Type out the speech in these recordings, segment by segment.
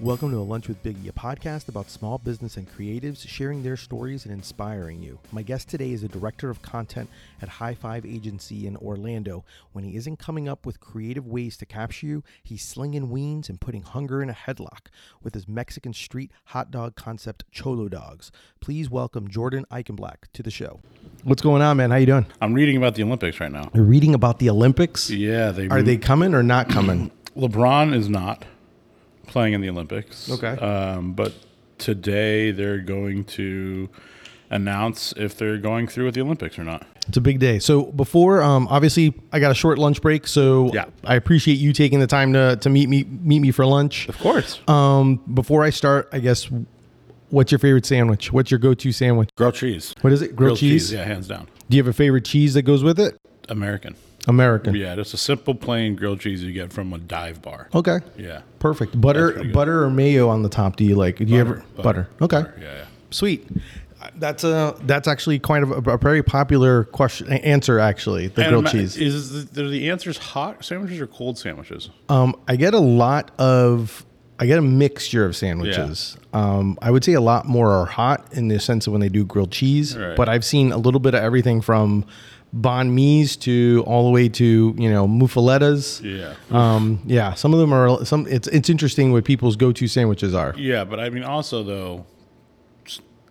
Welcome to A Lunch with Biggie, a podcast about small business and creatives sharing their stories and inspiring you. My guest today is a director of content at High Five Agency in Orlando. When he isn't coming up with creative ways to capture you, he's slinging weens and putting hunger in a headlock with his Mexican street hot dog concept, Cholo Dogs. Please welcome Jordan Eichenblack to the show. What's going on, man? How you doing? I'm reading about the Olympics right now. You're reading about the Olympics? Yeah, they Are they coming or not coming? LeBron is not playing in the Olympics. Okay. Um, but today they're going to announce if they're going through with the Olympics or not. It's a big day. So before, um, obviously, I got a short lunch break, so Yeah. I appreciate you taking the time to, to meet me meet me for lunch. Of course. Um, before I start, I guess, what's your favorite sandwich? What's your go-to sandwich? Grilled cheese. What is it? Grilled, cheese? Yeah, hands down. Do you have a favorite cheese that goes with it? American. American. Yeah, just a simple plain grilled cheese you get from a dive bar. Okay. Yeah. Perfect. Butter, butter or mayo on the top? Do you like? Do you ever butter? Okay. Yeah, yeah. Sweet. That's a that's actually quite a, a very popular question answer. Actually, the And grilled ima- cheese. Is the, are the answers hot sandwiches or cold sandwiches? Um, I get a lot of I get a mixture of sandwiches. Um, I would say a lot more are hot in the sense of when they do grilled cheese, Right. but I've seen a little bit of everything from banh mi's to all the way to you know muffalettas. Yeah. Um, yeah, some of them are some. It's it's interesting what people's go to sandwiches are. Yeah, but I mean, also though,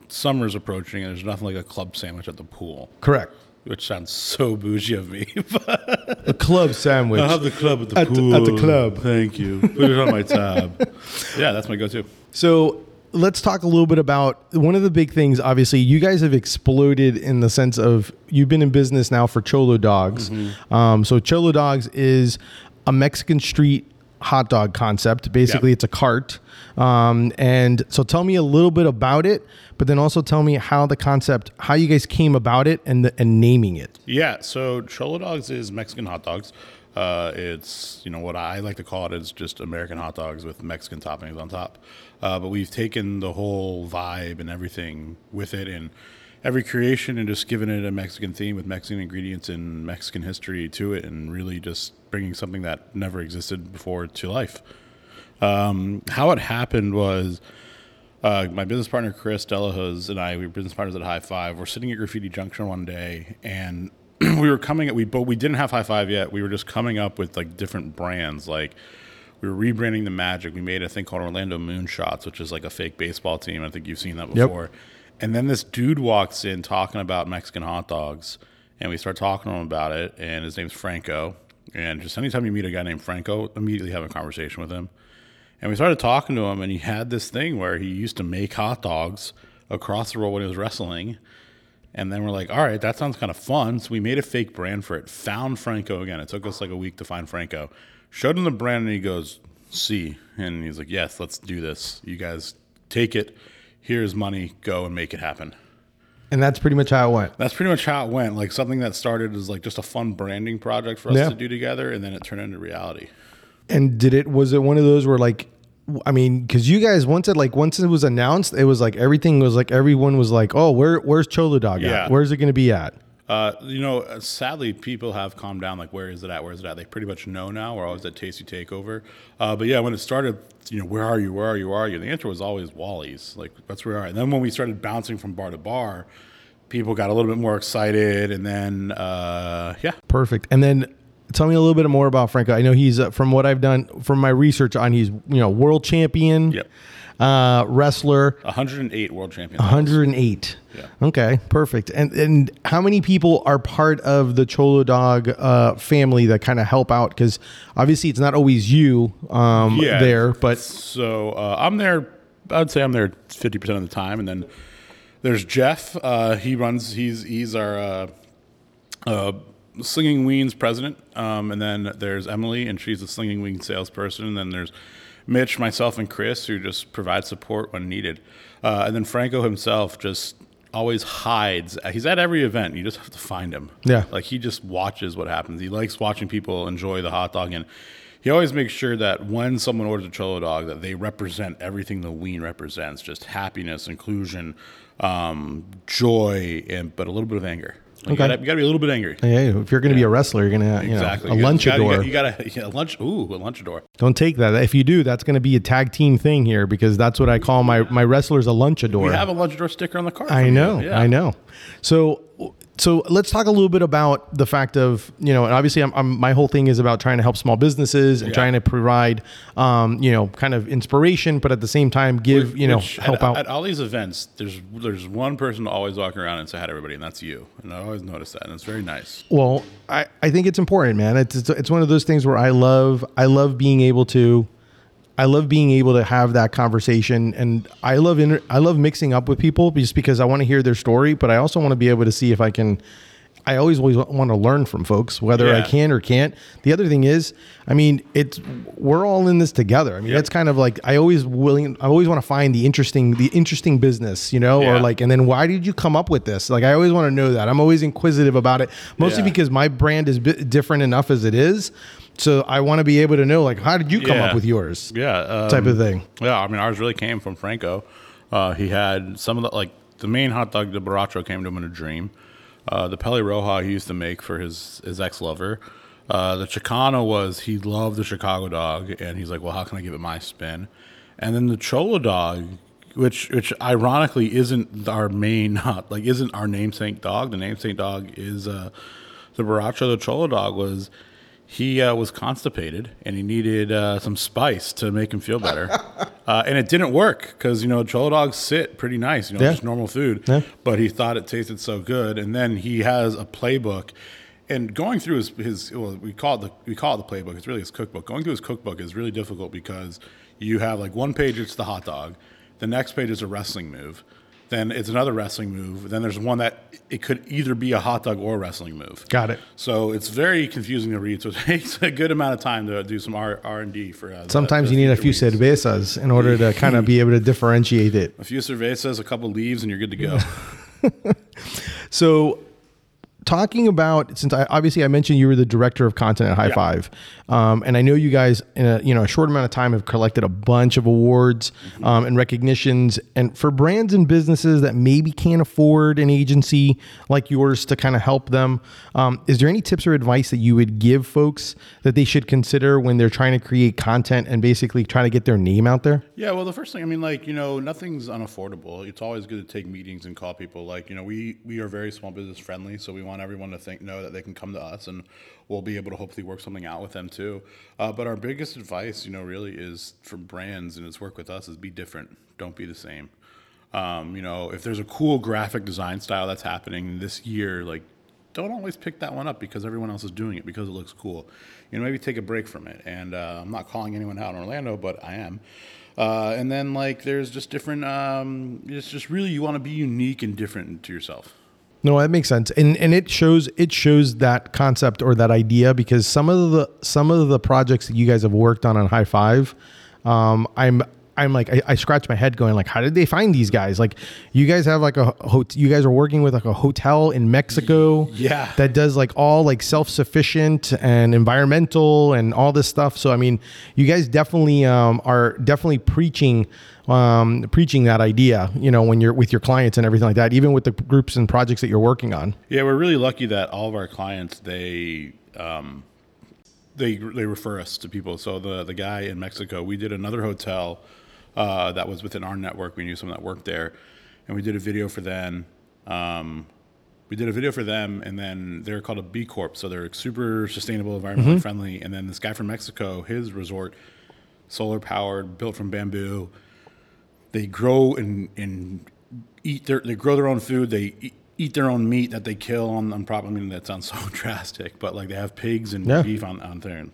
summer's approaching, and there's nothing like a club sandwich at the pool, Correct. which sounds so bougie of me. A club sandwich. I'll have the club at the At the- at the club. Thank you. Put it on my tab. yeah, that's my go-to. So let's talk a little bit about one of the big things. Obviously, you guys have exploded in the sense of you've been in business now for Cholo Dogs. Um, so Cholo Dogs is a Mexican street hot dog concept. Basically, Yeah. it's a cart. Um, and so tell me a little bit about it, but then also tell me how the concept, how you guys came about it and the, and naming it. Yeah, so Cholo Dogs is Mexican hot dogs. Uh, it's you know what I like to call it is just American hot dogs with Mexican toppings on top. Uh, but we've taken the whole vibe and everything with it and every creation and just given it a Mexican theme with Mexican ingredients and Mexican history to it, and really just bringing something that never existed before to life. Um, how it happened was uh, my business partner Chris Delahose and I, we were business partners at High Five. We're sitting at Graffiti Junction one day, and we were coming. At we but we didn't have High Five yet. We were just coming up with like different brands. Like we were rebranding the Magic. We made a thing called Orlando Moonshots, which is like a fake baseball team. I think you've seen that Yep. before. And then this dude walks in talking about Mexican hot dogs, and we start talking to him about it. And his name's Franco. And just anytime you meet a guy named Franco, immediately have a conversation with him. And we started talking to him, and he had this thing where he used to make hot dogs across the road when he was wrestling. And then we're like, all right, that sounds kind of fun. So we made a fake brand for it, found Franco again. It took us like a week to find Franco. Showed him the brand, and he goes, see. And he's like, yes, let's do this. You guys take it. Here's money. Go and make it happen. And that's pretty much how it went. That's pretty much how it went. Like something that started as like just a fun branding project for us Yeah. to do together, and then it turned into reality. And did it was it one of those where like I mean, because you guys once it like once it was announced, it was like everything was like everyone was like, oh, where where's Cholo Dog Yeah. at? Where's it going to be at? Uh, you know, uh, sadly, people have calmed down. Like, where is it at? Where is it at? They pretty much know now. We're always at Tasty Takeover. Uh, but yeah, when it started, you know, where are you? Where are you? Where are you? The answer was always Wally's. Like, that's where we are. And then when we started bouncing from bar to bar, people got a little bit more excited. And then, uh, yeah, Perfect. And then tell me a little bit more about Franco. I know he's uh, from what I've done from my research on he's you know world champion, Yep. uh, wrestler, 108 world champion, 108. Yeah. Okay, perfect. And and how many people are part of the Cholo Dog uh, family that kind of help out? Because obviously it's not always you um, Yeah. there, but So uh, I'm there. I'd say I'm there 50 percent of the time, and then there's Jeff. Uh, he runs. He's he's our uh, uh, Slinging Weens president, um, and then there's Emily, and she's a Slinging Weens salesperson. And then there's Mitch, myself, and Chris, who just provide support when needed. Uh, and then Franco himself just always hides. He's at every event. You just have to find him. Yeah. Like he just watches what happens. He likes watching people enjoy the hot dog and he always makes sure that when someone orders a cholo dog that they represent everything the ween represents, just happiness, inclusion, um, joy, and but a little bit of anger. Like, You, gotta, you gotta be a little bit angry. Hey, if you're going to be a wrestler, you're to, you Exactly. know, a You gotta- lunchador. You gotta, you gotta, yeah, lunch. Ooh, a lunchador. Don't take that. If you do, that's to be a tag team thing here because that's what I call my my wrestlers a lunchador. We have a lunchador sticker on the car. I know, Yeah. I know. So, so let's talk a little bit about the fact of you know, and obviously, I'm, I'm my whole thing is about trying to help small businesses and Yeah. trying to provide, um, you know, kind of inspiration, but at the same time, give you know, help at, out. at all these events. There's there's one person always walking around and say hi to everybody, and that's you. And I always notice that, and it's very nice. Well, I, I think it's important, man. It's, it's it's one of those things where I love I love being able to I love being able to have that conversation and I love inter- I love mixing up with people just because I want to hear their story, but I also want to be able to see if I can I always always want to learn from folks whether I can or can't. The other thing is, I mean, it's we're all in this together. I mean, Yep. it's kind of like I always willing I always want to find the interesting the interesting business, you know, or like and then why did you come up with this? Like I always want to know that. I'm always inquisitive about it, mostly Yeah. because my brand is different enough as it is. So I want to be able to know like how did you come Yeah. up with yours? Yeah, um, Type of thing. Yeah, I mean ours really came from Franco. Uh, he had some of the like the main hot dog, the Borracho, came to him in a dream. Uh, the Pele Roja he used to make for his his ex lover. Uh, the Chicano was he loved the Chicago dog, and he's like, well, how can I give it my spin? And then the Cholo dog, which which ironically isn't our main hot like isn't our namesake dog. The namesake dog is uh, the Borracho. The Cholo dog was he uh, was constipated and he needed uh, some spice to make him feel better. uh, and it didn't work because, you know, cholo dogs sit pretty nice, you know, Yeah. just normal food. Yeah. But he thought it tasted so good. And then he has a playbook. And going through his, his well, we call it the we call it the playbook. It's really his cookbook. Going through his cookbook is really difficult because you have like one page it's the hot dog, the next page is a wrestling move, then it's another wrestling move, then there's one that it could either be a hot dog or a wrestling move. Got it. So it's very confusing to read. So it takes a good amount of time to do some R R and D for. Uh, Sometimes the you need a few weeks. cervezas in order to kind of be able to differentiate it. A few cervezas, a couple leaves, and you're good to go. So, talking about since I obviously I mentioned you were the director of content at High Yeah. Five, um, and I know you guys in a you know a short amount of time have collected a bunch of awards Mm-hmm. um, and recognitions, and for brands and businesses that maybe can't afford an agency like yours to kind of help them, um, is there any tips or advice that you would give folks that they should consider when they're trying to create content and basically trying to get their name out there? Yeah, well, the first thing I mean, like you know, nothing's unaffordable. It's always good to take meetings and call people. Like you know, we we are very small business friendly, so we want everyone to think know that they can come to us, and we'll be able to hopefully work something out with them too. Uh, but our biggest advice, you know, really is for brands and it's work with us is be different. Don't be the same. Um, you know, if there's a cool graphic design style that's happening this year, like don't always pick that one up because everyone else is doing it because it looks cool. You know, maybe take a break from it. And uh, I'm not calling anyone out in Orlando, but I am. Uh, and then like there's just different. Um, it's just really you want to be unique and different to yourself. No, that makes sense, and and it shows it shows that concept or that idea because some of the some of the projects that you guys have worked on on High Five, um, I'm I'm like I, I scratch my head going like how did they find these guys? Like you guys have like a hot you guys are working with like a hotel in Mexico, Yeah. that does like all like self sufficient and environmental and all this stuff. So I mean, you guys definitely um, are definitely preaching um, preaching that idea. You know, when you're with your clients and everything like that, even with the groups and projects that you're working on. Yeah, we're really lucky that all of our clients they um, they they refer us to people. So the the guy in Mexico, we did another hotel uh, that was within our network. We knew someone that worked there, and we did a video for them. Um, we did a video for them, and then they're called a B Corp, so they're super sustainable, environmentally friendly. And then this guy from Mexico, his resort, solar powered, built from bamboo. They grow and and eat their they grow their own food. They eat, eat their own meat that they kill on on property. I mean that sounds so drastic, but like they have pigs and Yeah. beef on on there.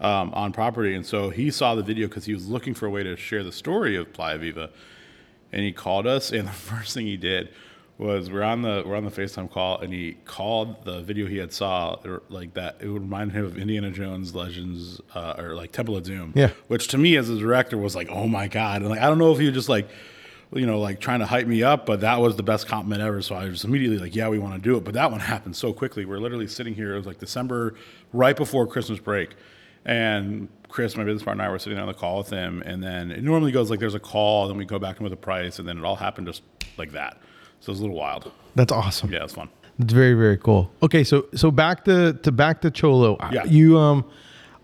Um, on property, and so he saw the video because he was looking for a way to share the story of Playa Viva, and he called us. And the first thing he did was we're on the we're on the FaceTime call, and he called the video he had saw like that. It would remind him of Indiana Jones Legends uh, or like Temple of Doom. Yeah. Which to me as a director was like, oh my god, and like I don't know if he was just like, you know, like trying to hype me up, but that was the best compliment ever. So I was immediately like, yeah, we want to do it. But that one happened so quickly. We're literally sitting here. It was like December, right before Christmas break. And Chris, my business partner, and I were sitting on the call with him. And then it normally goes like there's a call, then we go back in with a price, and then it all happened just like that. So it was a little wild. That's awesome. Yeah, it's fun. It's very very cool. Okay, so so back to to back to Cholo. Yeah. You um,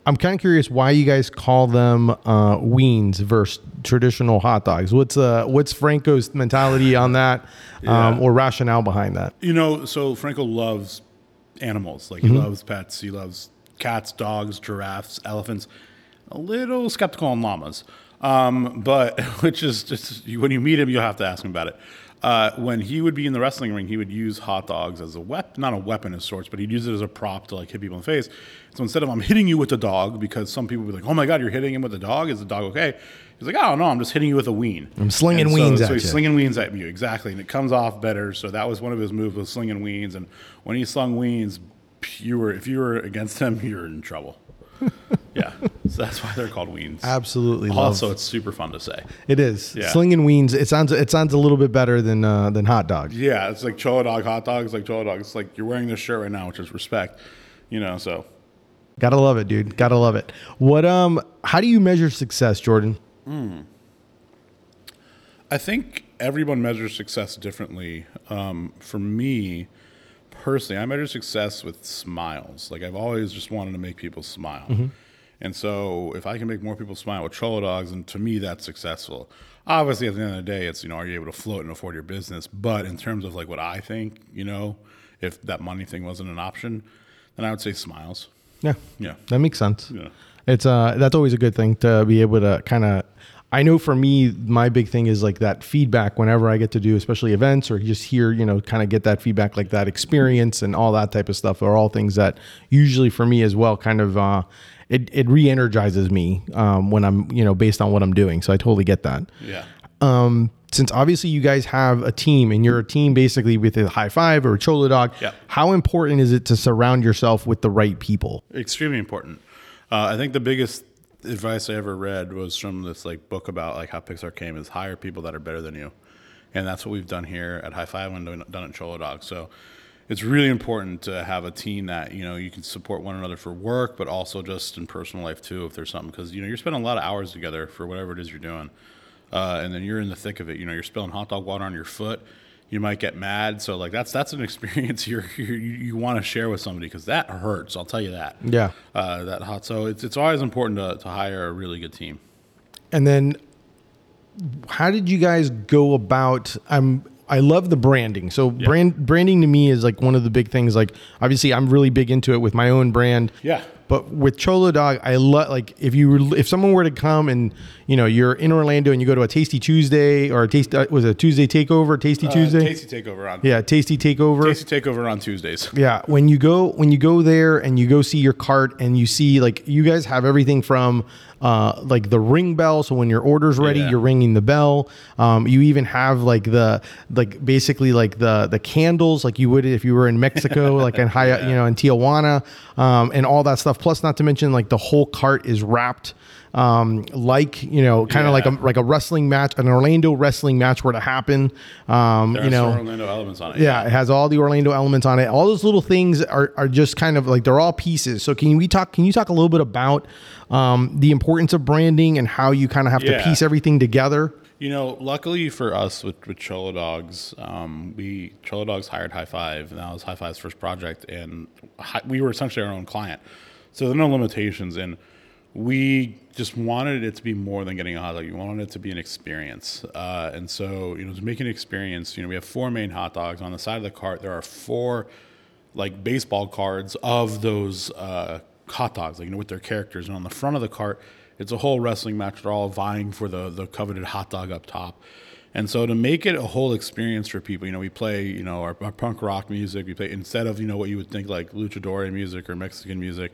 I'm kind of curious why you guys call them uh, weens versus traditional hot dogs. What's uh what's Franco's mentality on that, um, Yeah. or rationale behind that? You know, so Franco loves animals. Like he Mm-hmm. loves pets. He loves cats, dogs, giraffes, elephants. A little skeptical on llamas, um, but which is just when you meet him, you'll have to ask him about it. Uh, when he would be in the wrestling ring, he would use hot dogs as a weapon, not a weapon of sorts, but he'd use it as a prop to like hit people in the face. So instead of I'm hitting you with the dog, because some people would be like, "Oh my God, you're hitting him with the dog? Is the dog okay?" He's like, "Oh no, I'm just hitting you with a ween. I'm slinging And so, weens so at he's you. slinging weens at you exactly, and it comes off better. So that was one of his moves was slinging weens, and when he slung weens, were if you were against them, you were in trouble. yeah, so that's why they're called weens. Absolutely. love- Also, it's super fun to say. it is Yeah. slinging weens. It sounds it sounds a little bit better than uh, than hot dogs. Yeah, it's like cholo dog hot dogs, like cholo dog. It's like you're wearing this shirt right now, which is respect. You know, so Gotta love it, dude. Gotta love it. What um? How do you measure success, Jordan? I think everyone measures success differently. Um, for me, personally, I measure success with smiles. Like I've always just wanted to make people smile. And so if I can make more people smile with Cholo Dogs, and to me, that's successful. Obviously, at the end of the day, it's, you know, are you able to float and afford your business? But in terms of like what I think, you know, if that money thing wasn't an option, then I would say smiles. Yeah, Yeah. that makes sense. Yeah. It's uh, that's always a good thing to be able to kind of. I know for me, my big thing is like that feedback whenever I get to do, especially events or just hear, you know, kind of get that feedback, like that experience and all that type of stuff are all things that usually for me as well kind of, uh, it, it re energizes me um, when I'm, you know, based on what I'm doing. So I totally get that. Yeah. Um, since obviously you guys have a team and you're a team basically with a high five or a cholo dog, Yeah. how important is it to surround yourself with the right people? extremely important. Uh, I think the biggest advice I ever read was from this like book about like how Pixar came is hire people that are better than you, and that's what we've done here at High Five and done at Cholo Dog. So it's really important to have a team that you know you can support one another for work, but also just in personal life too. If there's something, because you know you're spending a lot of hours together for whatever it is you're doing, uh, and then you're in the thick of it. You know you're spilling hot dog water on your foot. You might get mad, so like that's that's an experience you're, you you want to share with somebody because that hurts. I'll tell you that Yeah. uh, that hot. So it's it's always important to, to hire a really good team. And then how did you guys go about I'm I love the branding. So brand branding to me is like one of the big things like obviously I'm really big into it with my own brand. Yeah. But with Cholo Dog, I love like if you were, if someone were to come and you know you're in Orlando and you go to a Tasty Tuesday or a taste uh, was it a Tuesday takeover, Tasty Tuesday, Uh, Tasty takeover on yeah, Tasty takeover. Tasty takeover on Tuesdays. Yeah, when you go when you go there and you go see your cart and you see like you guys have everything from uh, like the ring bell, so when your order's ready, Yeah. you're ringing the bell. Um, you even have like the like basically like the the candles like you would if you were in Mexico, like in high you know in Tijuana, um, and all that stuff. Plus, not to mention like the whole cart is wrapped um, like you know kind of like a like a wrestling match, an Orlando wrestling match were to happen. Um, you know, Orlando elements on it. yeah, it has all the Orlando elements on it. All those little things are, are just kind of like they're all pieces. So can we talk? Can you talk a little bit about um, the importance of branding and how you kind of have to piece everything together? You know, luckily for us with, with Cholo Dogs, um, we Cholo Dogs hired High Five, and that was High Five's first project, and hi, we were essentially our own client. So there are no limitations, and we just wanted it to be more than getting a hot dog. We wanted it to be an experience, uh, and so you know, to make an experience, you know, we have four main hot dogs on the side of the cart. There are four like baseball cards of those uh, hot dogs, like you know, with their characters. And on the front of the cart, it's a whole wrestling match. They're all vying for the the coveted hot dog up top. And so to make it a whole experience for people, you know, we play, you know, our, our punk rock music. We play instead of you know what you would think like luchador music or Mexican music.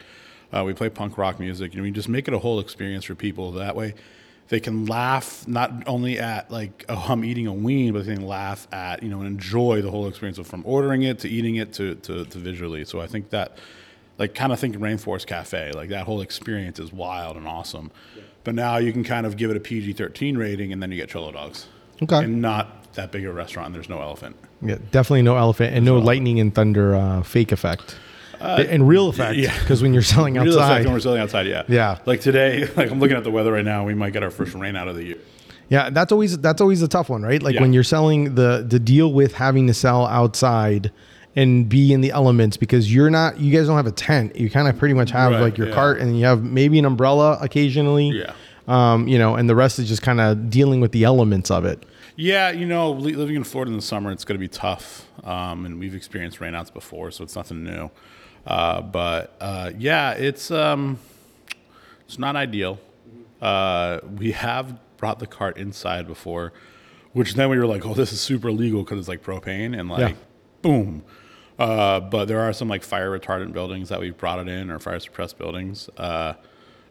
Uh, we play punk rock music. You know, we just make it a whole experience for people. That way, they can laugh not only at like oh I'm eating a ween, but they can laugh at you know and enjoy the whole experience of from ordering it to eating it to to, to visually. So I think that like kind of think Rainforest Cafe, like that whole experience is wild and awesome. But now you can kind of give it a PG-13 rating, and then you get Cholo Dogs, Okay. and not that big a restaurant. and There's no elephant. Yeah, definitely no elephant and no lightning and thunder uh, fake effect. And real effect, yeah. because when you're selling outside, Real effect when we're selling outside, yeah. Yeah. Like today, like I'm looking at the weather right now. We might get our first rain out of the year. Yeah, that's always that's always a tough one, right? Like Yeah. when you're selling the the deal with having to sell outside and be in the elements because you're not you guys don't have a tent you kind of pretty much have Right, like your yeah. cart and you have maybe an umbrella occasionally Yeah. um you know and the rest is just kind of dealing with the elements of it Yeah, you know, living in Florida in the summer, it's going to be tough. Um, and we've experienced rainouts before, so it's nothing new. Uh, but uh, yeah, it's um, it's not ideal. Uh, we have brought the cart inside before, which then we were like, oh, this is super legal because it's like propane and like, Yeah. boom. Uh, but there are some like fire retardant buildings that we've brought it in or fire suppressed buildings. Uh,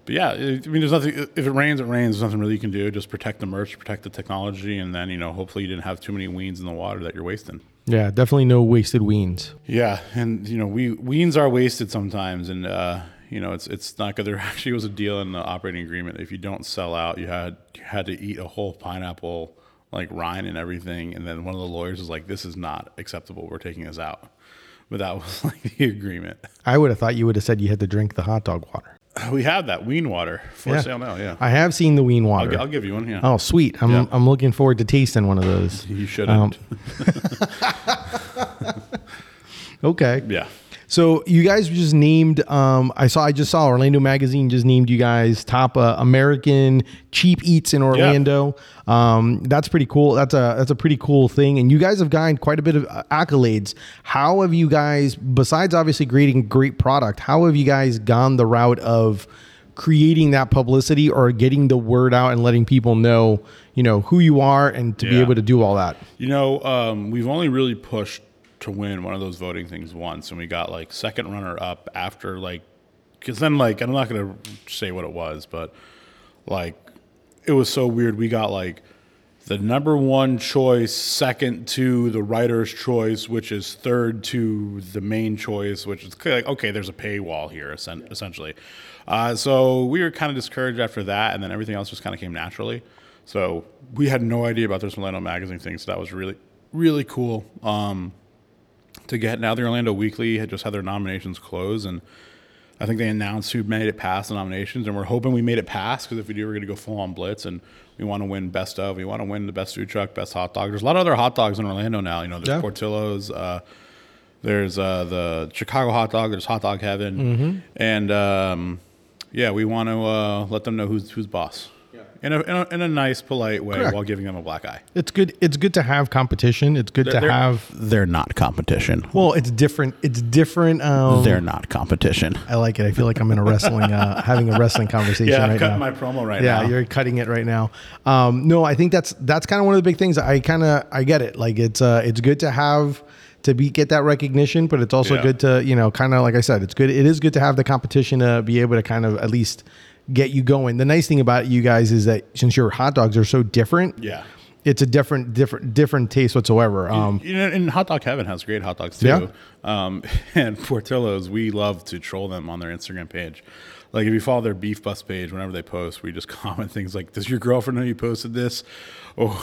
but yeah, it, I mean, there's nothing. If it rains, it rains. There's nothing really you can do. Just protect the merch, protect the technology, and then you know, hopefully, you didn't have too many weens in the water that you're wasting. Yeah definitely no wasted weens Yeah, and you know, we weens are wasted sometimes, and uh, you know, it's it's not good. There actually was a deal in the operating agreement. If you don't sell out, you had you had to eat a whole pineapple, like rind and everything. And then one of the lawyers was like, "This is not acceptable. We're taking this out." But that was like the agreement. i would have thought you would have said you had to drink the hot dog water We have that ween water for Yeah. sale now. Yeah, i have seen the ween I'll, water I'll give you one. Yeah, oh sweet i'm Yeah. i'm looking forward to tasting one of those you um, shouldn't. okay yeah. So you guys just named. Um, I saw. I just saw Orlando Magazine just named you guys top uh, American cheap eats in Orlando. Um, that's pretty cool. That's a that's a pretty cool thing. And you guys have gotten quite a bit of uh, accolades. How have you guys, besides obviously creating great product, how have you guys gone the route of creating that publicity or getting the word out and letting people know, you know, who you are and to be able to do all that? You know, um, we've only really pushed to win one of those voting things once, and we got like second runner up after like, because then like I'm not gonna say what it was, but like it was so weird. We got like the number one choice, second to the writer's choice, which is third to the main choice, which is like okay, there's a paywall here essentially. Uh, so we were kind of discouraged after that, and then everything else just kind of came naturally. So we had no idea about this Orlando magazine thing, so that was really really cool. Um, to get now the Orlando Weekly had just had their nominations close and I think they announced who made it past the nominations and we're hoping we made it past because if we do we're going to go full on blitz and we want to win best of we want to win the best food truck best hot dog. There's a lot of other hot dogs in Orlando now you know there's Yeah. Portillo's uh, there's uh, the Chicago hot dog there's hot dog heaven. And um, yeah we want to uh, let them know who's who's boss in, a, in, a, in a nice polite way Correct. while giving them a black eye It's good. It's good to have competition. It's good to They're- have. they're not competition Well, it's different. It's different. Um, they're not competition I like it. I feel like I'm in a wrestling, uh, having a wrestling conversation Yeah, I'm right cutting now. my promo right yeah, now. you're cutting it right now. Um, no, I think that's that's kind of one of the big things. I kind of I get it. Like it's uh, it's good to have to be get that recognition, but it's also Yeah. good to you know kind of like I said, it's good. It is good to have the competition to be able to kind of at least get you going. The nice thing about you guys is that since your hot dogs are so different, Yeah. it's a different different different taste whatsoever. Um, You know, and Hot Dog Heaven has great hot dogs too. Yeah. Um, and Portillo's, we love to troll them on their Instagram page. Like if you follow their beef bus page, whenever they post, we just comment things like, "Does your girlfriend know you posted this?" Or,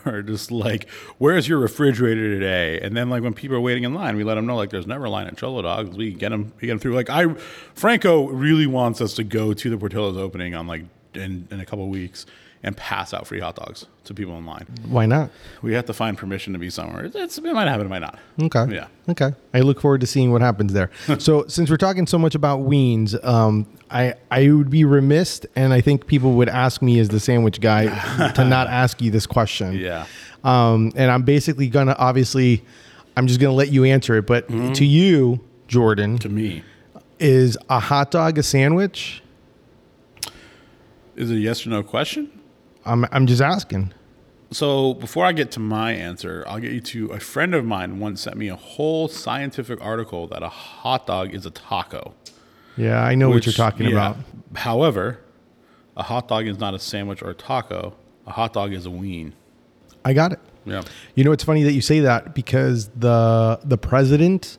or just like, "Where's your refrigerator today?" And then like when people are waiting in line, we let them know like there's never a line at Cholo Dogs. We get them, we get them through. Like I, Franco really wants us to go to the Portillo's opening on like in, in a couple weeks and pass out free hot dogs to people in line. why not? We have to find permission to be somewhere. It's, it's- it might happen, it might not. Okay. Yeah. Okay. I look forward to seeing what happens there. so since we're talking so much about weens, um, I I would be remiss, and I think people would ask me as the sandwich guy to not ask you this question. Yeah. Um, and I'm basically gonna obviously, I'm just gonna let you answer it. But to you, Jordan, To me, is a hot dog a sandwich? is it a yes or no question? I'm I'm just asking. So before I get to my answer, I'll get you to a friend of mine once sent me a whole scientific article that a hot dog is a taco. Yeah, I know what you're talking yeah. about. However, a hot dog is not a sandwich or a taco. A hot dog is a ween. I got it. Yeah. You know, it's funny that you say that because the the president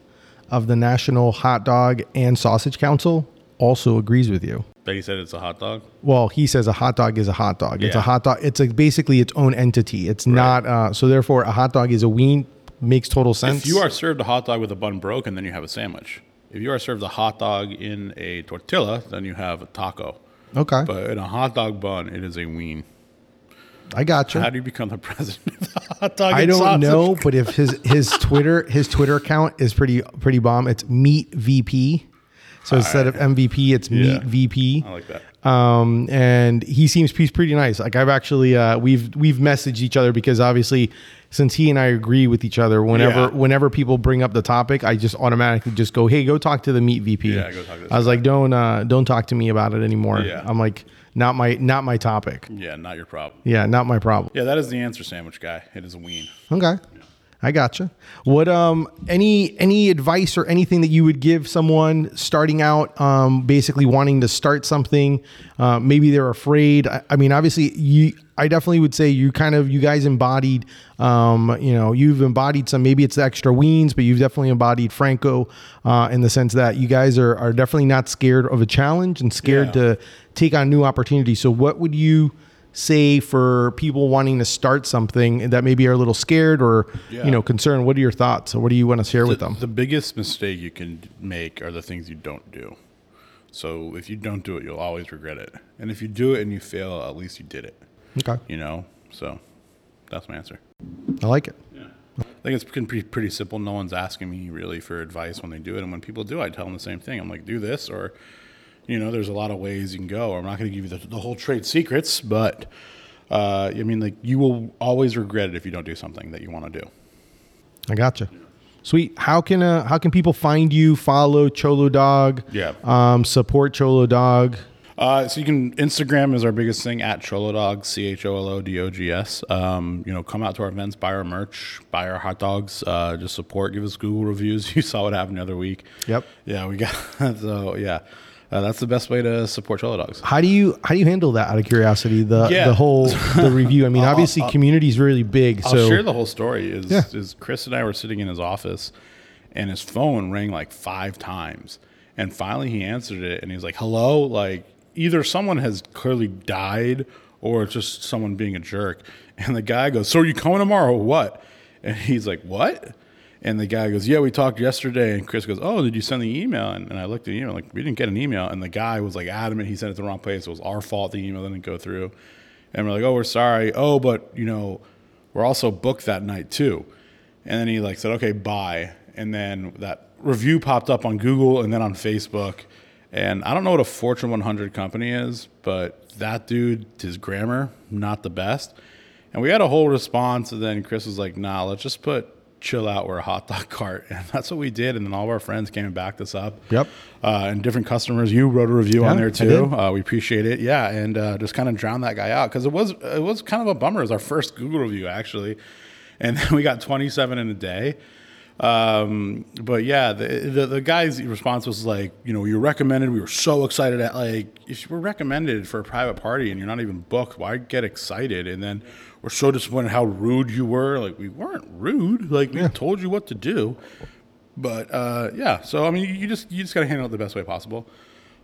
of the National Hot Dog and Sausage Council also agrees with you. But he said it's a hot dog. Well, he says a hot dog is a hot dog. It's a hot dog. It's a, basically its own entity. It's not. Uh, so therefore, a hot dog is a ween. Makes total sense. If you are served a hot dog with a bun broken, then you have a sandwich. If you are served a hot dog in a tortilla, then you have a taco. okay, But in a hot dog bun, it is a ween. I got you. How do you become the president of the hot dog? I and don't sausage know, but if his his Twitter his Twitter account is pretty pretty bomb. It's Meat VP. So instead of MVP, it's Yeah. Meat VP. I like that. um, and he seems he's pretty nice. Like I've actually uh, we've we've messaged each other because obviously since he and I agree with each other, whenever Yeah. whenever people bring up the topic, I just automatically just go, hey, go talk to the meat VP. Yeah, go talk to this I was like, don't uh, don't talk to me about it anymore. Yeah. I'm like, not my not my topic. Yeah, not your problem. Yeah, not my problem. Yeah, that is the answer sandwich guy. It is a ween. Okay. I gotcha. What um any any advice or anything that you would give someone starting out, um, basically wanting to start something? Uh, maybe they're afraid. I, I mean, obviously, you. I definitely would say you kind of you guys embodied. Um, you know, you've embodied some. Maybe it's the extra weens, but you've definitely embodied Franco uh, in the sense that you guys are are definitely not scared of a challenge and scared Yeah. to take on new opportunities. So, what would you? Say for people wanting to start something that maybe are a little scared or Yeah. you know concerned what are your thoughts or what do you want to share with them The biggest mistake you can make are the things you don't do. So if you don't do it, you'll always regret it. And if you do it and you fail, at least you did it. okay You know. So that's my answer. i like it I think it's pretty, pretty simple. No one's asking me really for advice when they do it. And when people do, I tell them the same thing. I'm like, do this, or, you know, there's a lot of ways you can go. I'm not going to give you the, the whole trade secrets, but, uh, I mean, like, you will always regret it if you don't do something that you want to do. i gotcha sweet how can uh how can people find you follow cholo dog Yeah. um support cholo dog Uh, so you can Instagram is our biggest thing at Cholodog C H O L O D O G S. Um, you know, come out to our events, buy our merch, buy our hot dogs. Uh, just support, give us Google reviews. You saw what happened the other week. Yep. Yeah, we got so yeah. Uh, that's the best way to support Cholo Dogs. how do you how do you handle that out of curiosity the Yeah. the whole the review i mean obviously community is really big I'll so share the whole story. Is Yeah. is Chris and I were sitting in his office, and his phone rang like five times, and finally he answered it, and he was like, "Hello," like either someone has clearly died or it's just someone being a jerk. And the guy goes, "So are you coming tomorrow? Or what?" And he's like, "What?" And the guy goes, "Yeah, we talked yesterday." And Chris goes, "Oh, did you send the email?" And, and I looked at the email, like we didn't get an email. And the guy was like adamant he sent it to the wrong place. It was our fault. The email didn't go through. And we're like, "Oh, we're sorry. Oh, but you know." we're also booked that night too. And then he like said, okay, bye. And then that review popped up on Google and then on Facebook. And I don't know what a Fortune 100 company is, but that dude, his grammar, not the best. And we had a whole response. And then Chris was like, nah, let's just put chill out, we're a hot dog cart. And that's what we did. And then all of our friends came and backed us up. Yep. Uh, and different customers, you wrote a review on there too. Uh, we appreciate it. Yeah, and uh, just kind of drown that guy out because it was it was kind of a bummer. It was our first Google review actually, and then we got 27 in a day. Um, but yeah, the, the the guy's response was like, you know, you're recommended. We were so excited at like if you were recommended for a private party and you're not even booked, why get excited? And then we're so disappointed how rude you were. Like we weren't rude. Like we told you what to do. But uh, yeah, so I mean, you, you just you just gotta handle it the best way possible.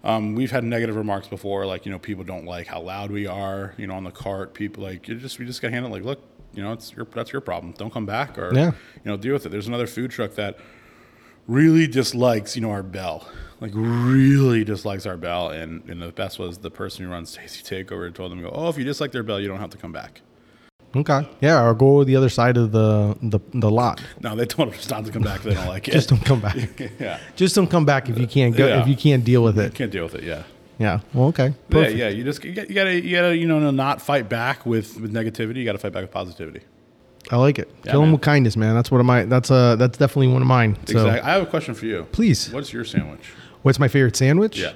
Um, we've had negative remarks before, like you know, people don't like how loud we are, you know, on the cart. People like you just we just gotta handle it. Like, look, you know, it's your that's your problem. Don't come back or Yeah. you know, deal with it. There's another food truck that really dislikes, you know, our bell. Like really dislikes our bell, and and the best was the person who runs Tasty Takeover told them, "Go, oh, if you dislike their bell, you don't have to come back." Okay yeah or go the other side of the the, the lot No, they told us not to come back. They don't like it. just don't come back yeah, just don't come back if you can't go Yeah. if you can't deal with it can't deal with it. Yeah. yeah well okay Yeah, Perfect. yeah. You just you gotta, you gotta, you gotta, you know, not fight back with with negativity. You gotta fight back with positivity. I like it. Yeah, Kill them with kindness, man. That's one of my. That's uh That's definitely one of mine. So, exactly. I have a question for you. please. What's your sandwich? what's my favorite sandwich? Yeah.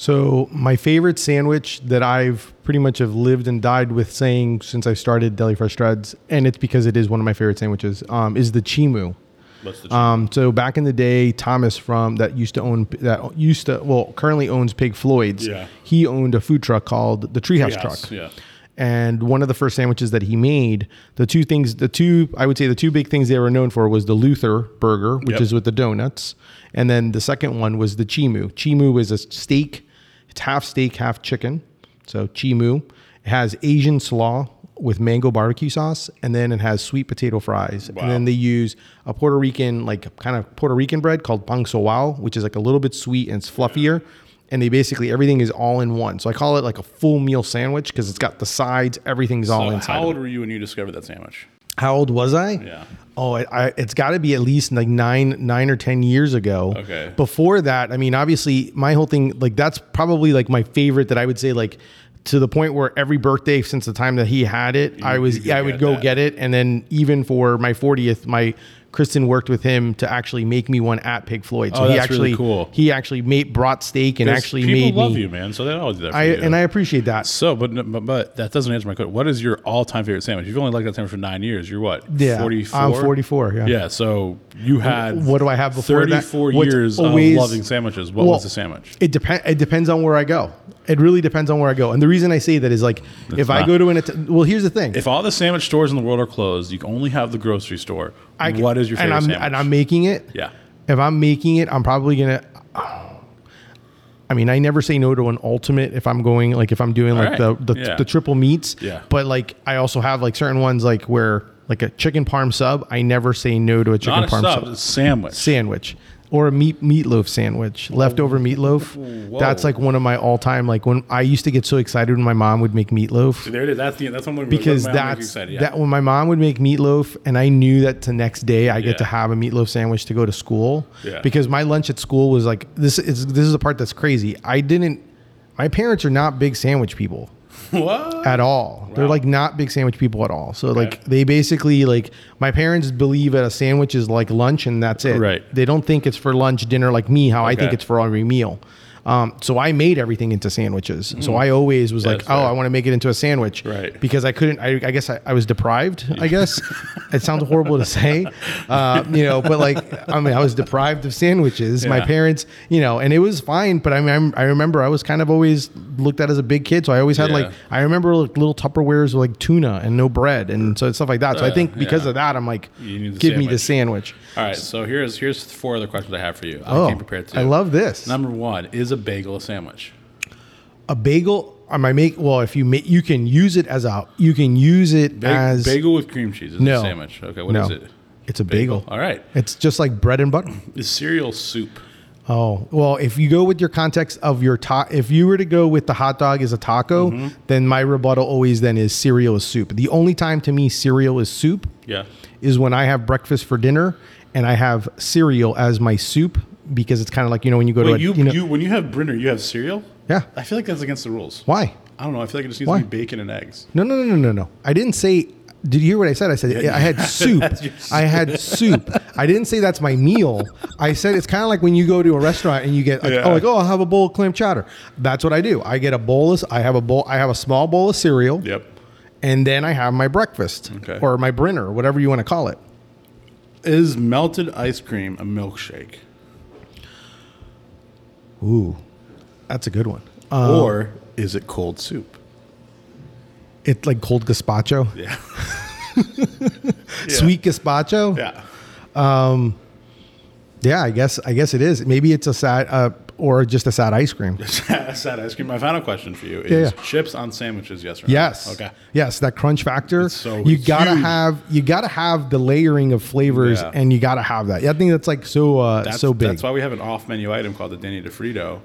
So my favorite sandwich that I've pretty much have lived and died with saying since I started Deli Fresh Threads, and it's because it is one of my favorite sandwiches. Um, is the chimu. What's the Um, so back in the day, Thomas from that used to own that used to well currently owns Pig Floyd's. Yeah. He owned a food truck called the Treehouse Treehouse, Truck. yeah. And one of the first sandwiches that he made, the two things, the two I would say the two big things they were known for was the Luther burger, which Yep. is with the donuts, and then the second one was the chimu. Chimu is a steak. It's half steak, half chicken. So chimu. It has Asian slaw with mango barbecue sauce, and then it has sweet potato fries. Wow. And then they use a Puerto Rican, like kind of Puerto Rican bread called pan sobao, which is like a little bit sweet and it's fluffier. and they basically everything is all in one. So I call it like a full meal sandwich because it's got the sides, everything's all So inside. how of old were you when you discovered that sandwich? How old was I? Yeah. Oh, I, I, it's got to be at least like nine, nine or ten years ago. Okay. Before that, I mean, obviously, my whole thing, like, that's probably like my favorite. That I would say, like, to the point where every birthday since the time that he had it, I was, you I would go that. get it, and then even for my fortieth, my Kristen worked with him to actually make me one at Pig Floyd. So Oh, he that's really actually, cool. he actually made brought steak and actually people made love me. you, man. So they always do that for I you. and I appreciate that. so, but, but but that doesn't answer my question. What is your all-time favorite sandwich? You've only liked that sandwich for nine years. You're what? Yeah, 44? I'm 44. Yeah. Yeah. So you had What do I have before that? 34 What's years always- of loving sandwiches. What Well, was the sandwich? It depends. It depends on where I go. It really depends on where I go. And the reason I say that is like if I go to an well, here's the thing. If all the sandwich stores in the world are closed, you can only have the grocery store. I what is your favorite and I'm sandwich? and I'm making it. yeah. If I'm making it, I'm probably gonna. I mean, I never say no to an ultimate if I'm going like if I'm doing like right. the the, Yeah. the triple meats. Yeah. But like I also have like certain ones like where like a chicken parm sub. I never say no to a chicken Not a parm sub, sub. sandwich. sandwich or a meat meatloaf sandwich, leftover meatloaf. That's like one of my all time. Like when I used to get so excited when my mom would make meatloaf There it is. That's the that's of because my- my- that's excited, yeah. that when my mom would make meatloaf and I knew that the next day I get to have a meatloaf sandwich to go to school. Yeah. Because my lunch at school was like this is this is the part that's crazy. I didn't. My parents are not big sandwich people what? at all. They're like not big sandwich people at all. So like they basically like my parents believe that a sandwich is like lunch and that's it. Right. They don't think it's for lunch, dinner like me, how I think it's for every meal. Um, so I made everything into sandwiches. So I always was like, oh, fair. I want to make it into a sandwich. Right. Because I couldn't, I, I guess I, I was deprived, I guess. it sounds horrible to say, uh, you know, but like, I mean, I was deprived of sandwiches. My parents, you know, and it was fine. But I mean, I remember I was kind of always looked at as a big kid. So I always had like, I remember like little Tupperwares with like tuna and no bread and so stuff like that. So I Uh, think because yeah. of that, I'm like, You need the give me the sandwich. sandwich. All right. So here's here's four other questions I have for you. I Oh. I love this. Number one is a bagel a sandwich. a bagel. I might make well if you make you can use it as a you can use it Ba- as bagel with cream cheese is No. a sandwich. Okay. What is No. it? It's a bagel. All right. It's just like bread and butter. Is cereal soup? Oh well, if you go with your context of your ta- if you were to go with the hot dog as a taco, Mm-hmm. then my rebuttal always then is cereal is soup. The only time to me cereal is soup Yeah. is when I have breakfast for dinner and I have cereal as my soup because it's kind of like you know when you go to a, you, you know you when you have Brinner, you have cereal? yeah I feel like that's against the rules. why I don't know. I feel like it just needs Why? to be bacon and eggs. no no no no no no I didn't say did you hear what I said I said I had soup I had soup I didn't say that's my meal I said it's kind of like when you go to a restaurant and you get like oh, Yeah. oh like oh I'll have a bowl of clam chowder that's what I do I get a bowl of I have a bowl I have a small bowl of cereal Yep. and then I have my breakfast Okay. or my brinner whatever you want to call it Is melted ice cream a milkshake? Ooh that's a good one uh, or is it cold soup? it's like cold gazpacho Yeah. sweet gazpacho Yeah. Yeah, I guess I guess it is. Maybe it's a sad uh, or just a sad ice cream. Sad ice cream. My final question for you is Yeah, yeah. chips on sandwiches, yes or no? Yes. Okay. Yes, that crunch factor. It's so you gotta huge. have you gotta have the layering of flavors, Yeah. and you gotta have that. Yeah, I think that's like so uh, That's, so big. That's why we have an off menu item called the Denny de Frito,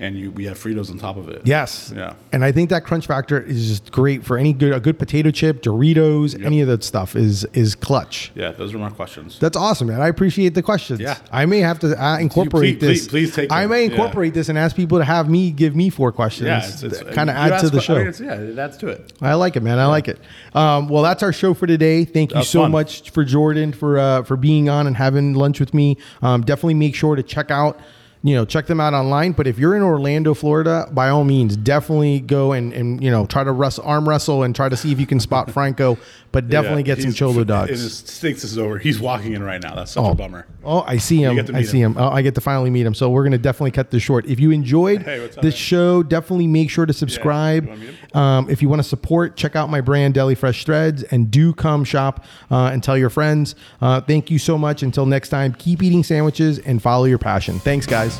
and you we have Fritos on top of it. yes. Yeah. And I think that crunch factor is just great for any good a good potato chip, Doritos, any of that stuff is is clutch. Yeah, those are my questions. That's awesome, man. I appreciate the questions. Yeah. I may have to uh, incorporate please- this. please- please take I may Yeah. incorporate this and ask people to have me give me four questions. Yeah, it's, it's kind of add ask to the show. I mean, yeah, it adds to it. I like it, man. I like it. Um, well, that's our show for today. Thank you so fun. much for Jordan for uh, for being on and having lunch with me. Um, definitely make sure to check out. You know, check them out online. But if you're in Orlando, Florida, by all means, definitely go and, and you know try to wrestle, arm wrestle and try to see if you can spot Franco. But definitely Yeah, get some he's- cholo It dogs. just stinks this is over. He's walking in right now. That's such Oh. a bummer. Oh, I see him. get to I meet see him. Oh, I get to finally meet him. So we're gonna definitely cut this short. If you enjoyed Hey, what's up, this man? show, definitely make sure to subscribe. wanna meet um, if you want to support, check out my brand Deli Fresh Threads and do come shop uh, and tell your friends. Uh, thank you so much. Until next time, keep eating sandwiches and follow your passion. Thanks, guys.